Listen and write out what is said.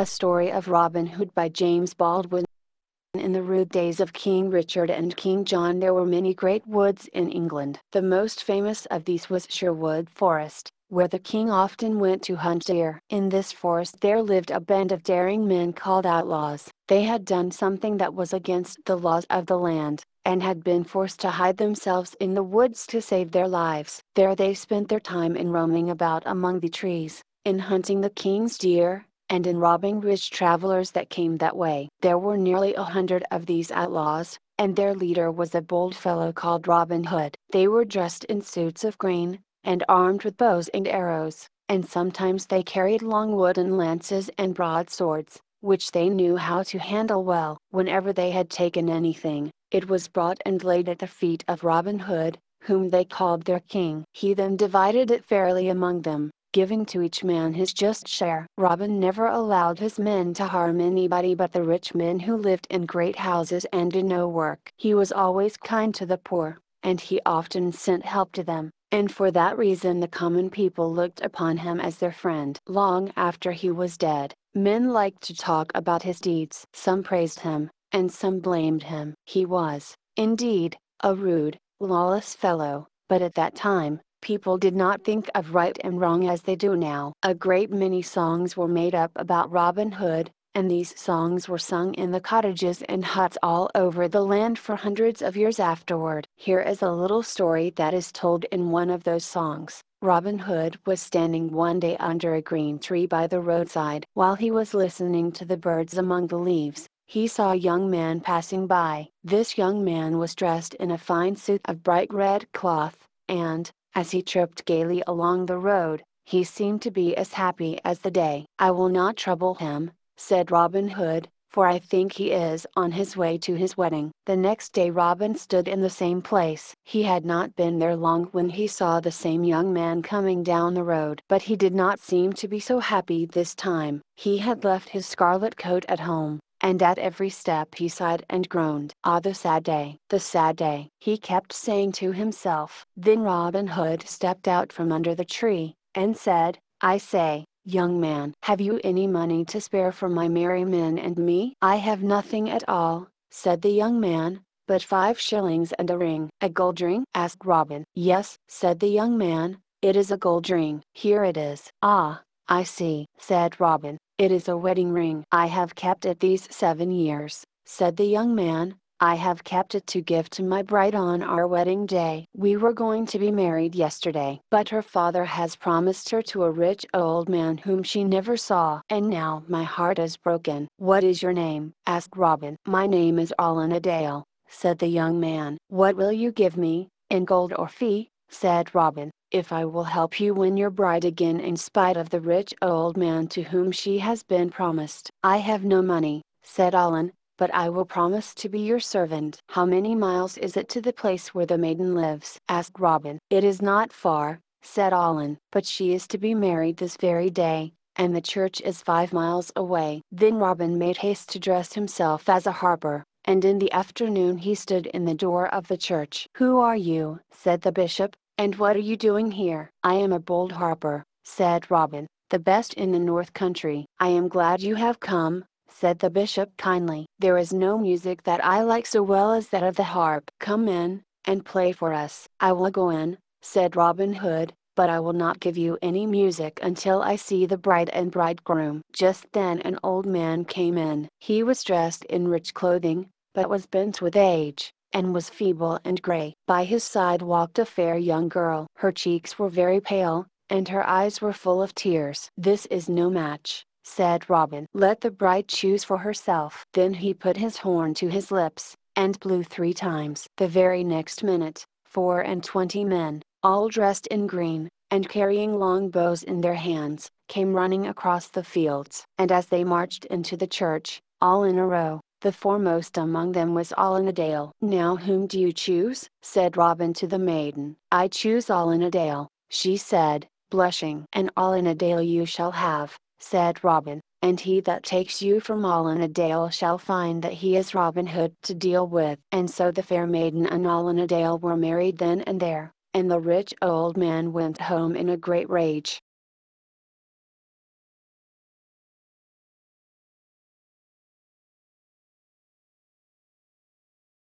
A Story of Robin Hood by James Baldwin. In the rude days of King Richard and King John there were many great woods in England. The most famous of these was Sherwood Forest, where the king often went to hunt deer. In this forest there lived a band of daring men called outlaws. They had done something that was against the laws of the land, and had been forced to hide themselves in the woods to save their lives. There they spent their time in roaming about among the trees, in hunting the king's deer, and in robbing rich travelers that came that way. There were nearly a hundred of these outlaws, and their leader was a bold fellow called Robin Hood. They were dressed in suits of green, and armed with bows and arrows, and sometimes they carried long wooden lances and broadswords, which they knew how to handle well. Whenever they had taken anything, it was brought and laid at the feet of Robin Hood, whom they called their king. He then divided it fairly among them, giving to each man his just share. Robin never allowed his men to harm anybody but the rich men who lived in great houses and did no work. He was always kind to the poor, and he often sent help to them, and for that reason the common people looked upon him as their friend. Long after he was dead, men liked to talk about his deeds. Some praised him, and some blamed him. He was, indeed, a rude, lawless fellow, but at that time, people did not think of right and wrong as they do now. A great many songs were made up about Robin Hood, and these songs were sung in the cottages and huts all over the land for hundreds of years afterward. Here is a little story that is told in one of those songs. Robin Hood was standing one day under a green tree by the roadside. While he was listening to the birds among the leaves, he saw a young man passing by. This young man was dressed in a fine suit of bright red cloth, and, as he tripped gaily along the road, he seemed to be as happy as the day. I will not trouble him, said Robin Hood, for I think he is on his way to his wedding. The next day Robin stood in the same place. He had not been there long when he saw the same young man coming down the road. But he did not seem to be so happy this time. He had left his scarlet coat at home, and at every step he sighed and groaned. Ah the sad day, the sad day, he kept saying to himself. Then Robin Hood stepped out from under the tree, and said, I say, young man, have you any money to spare for my merry men and me? I have nothing at all, said the young man, but five shillings and a ring. A gold ring? asked Robin. Yes, said the young man, it is a gold ring. Here it is. Ah, I see, said Robin. It is a wedding ring. I have kept it these seven years, said the young man. I have kept it to give to my bride on our wedding day. We were going to be married yesterday, but her father has promised her to a rich old man whom she never saw. And now my heart is broken. What is your name? asked Robin. My name is Allen a Dale, said the young man. What will you give me, in gold or fee? said Robin if I will help you win your bride again in spite of the rich old man to whom she has been promised. I have no money, said Allen, but I will promise to be your servant. How many miles is it to the place where the maiden lives? asked Robin. It is not far, said Allen, but she is to be married this very day, and the church is five miles away. Then Robin made haste to dress himself as a harper, and in the afternoon he stood in the door of the church. Who are you? said the bishop. And what are you doing here? I am a bold harper, said Robin, the best in the North Country. I am glad you have come, said the bishop kindly. There is no music that I like so well as that of the harp. Come in, and play for us. I will go in, said Robin Hood, but I will not give you any music until I see the bride and bridegroom. Just then an old man came in. He was dressed in rich clothing, but was bent with age and was feeble and gray. By his side walked a fair young girl. Her cheeks were very pale, and her eyes were full of tears. This is no match, said Robin. Let the bride choose for herself. Then he put his horn to his lips, and blew three times. The very next minute, four and twenty men, all dressed in green, and carrying long bows in their hands, came running across the fields. And as they marched into the church, all in a row, the foremost among them was Allen a Dale. Now whom do you choose? said Robin to the maiden. I choose Allen a Dale, she said, blushing. And Allen a Dale you shall have, said Robin, and he that takes you from Allen a Dale shall find that he is Robin Hood to deal with. And so the fair maiden and Allen a Dale were married then and there, and the rich old man went home in a great rage.